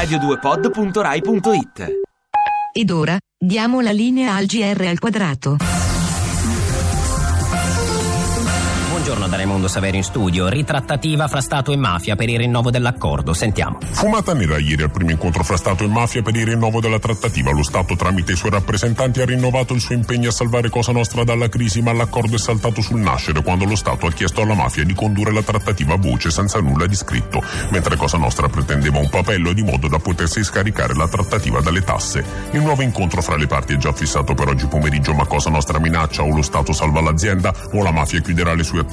radio2pod.rai.it Ed ora diamo la linea al GR al quadrato. Buongiorno da Raimondo Savero in studio. Ritrattativa fra Stato e mafia per il rinnovo dell'accordo. Sentiamo. Fumata nera ieri al primo incontro fra Stato e mafia per il rinnovo della trattativa. Lo Stato tramite i suoi rappresentanti ha rinnovato il suo impegno a salvare Cosa Nostra dalla crisi, ma l'accordo è saltato sul nascere quando lo Stato ha chiesto alla mafia di condurre la trattativa a voce senza nulla di scritto, mentre Cosa Nostra pretendeva un papello di modo da potersi scaricare la trattativa dalle tasse. Il nuovo incontro fra le parti è già fissato per oggi pomeriggio, ma Cosa Nostra minaccia o lo Stato salva l'azienda o la mafia chiuderà le sue attività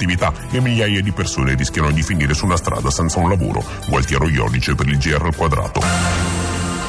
e migliaia di persone rischiano di finire su una strada senza un lavoro. Gualtiero Iodice per il GR al quadrato.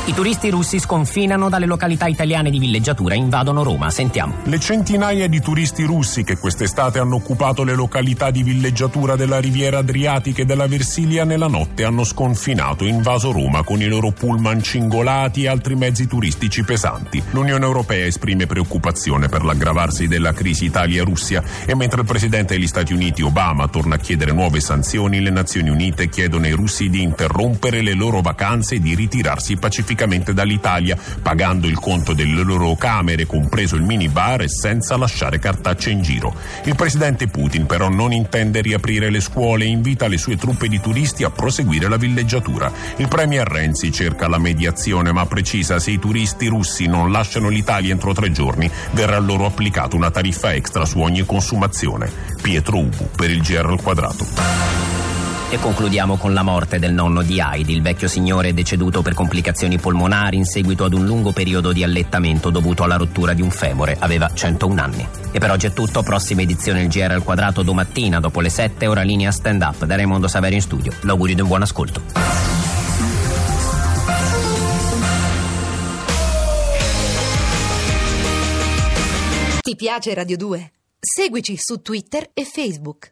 I turisti russi sconfinano dalle località italiane di villeggiatura e invadono Roma. Sentiamo. Le centinaia di turisti russi che quest'estate hanno occupato le località di villeggiatura della riviera Adriatica e della Versilia nella notte hanno sconfinato e invaso Roma con i loro pullman cingolati e altri mezzi turistici pesanti. L'Unione Europea esprime preoccupazione per l'aggravarsi della crisi Italia-Russia e mentre il presidente degli Stati Uniti Obama torna a chiedere nuove sanzioni, le Nazioni Unite chiedono ai russi di interrompere le loro vacanze e di ritirarsi pacificamente dall'Italia, pagando il conto delle loro camere, compreso il minibar, e senza lasciare cartacce in giro. Il presidente Putin però non intende riaprire le scuole e invita le sue truppe di turisti a proseguire la villeggiatura. Il premier Renzi cerca la mediazione ma precisa se i turisti russi non lasciano l'Italia entro tre giorni verrà loro applicata una tariffa extra su ogni consumazione. Pietro Ubu per il GR al quadrato. E concludiamo con la morte del nonno di Heidi. Il vecchio signore deceduto per complicazioni polmonari in seguito ad un lungo periodo di allettamento dovuto alla rottura di un femore. Aveva 101 anni. E per oggi è tutto. Prossima edizione il GR al quadrato domattina dopo le 7, ora linea stand up da Raimondo Saveri in studio. L'augurio di un buon ascolto. Ti piace Radio 2? Seguici su Twitter e Facebook.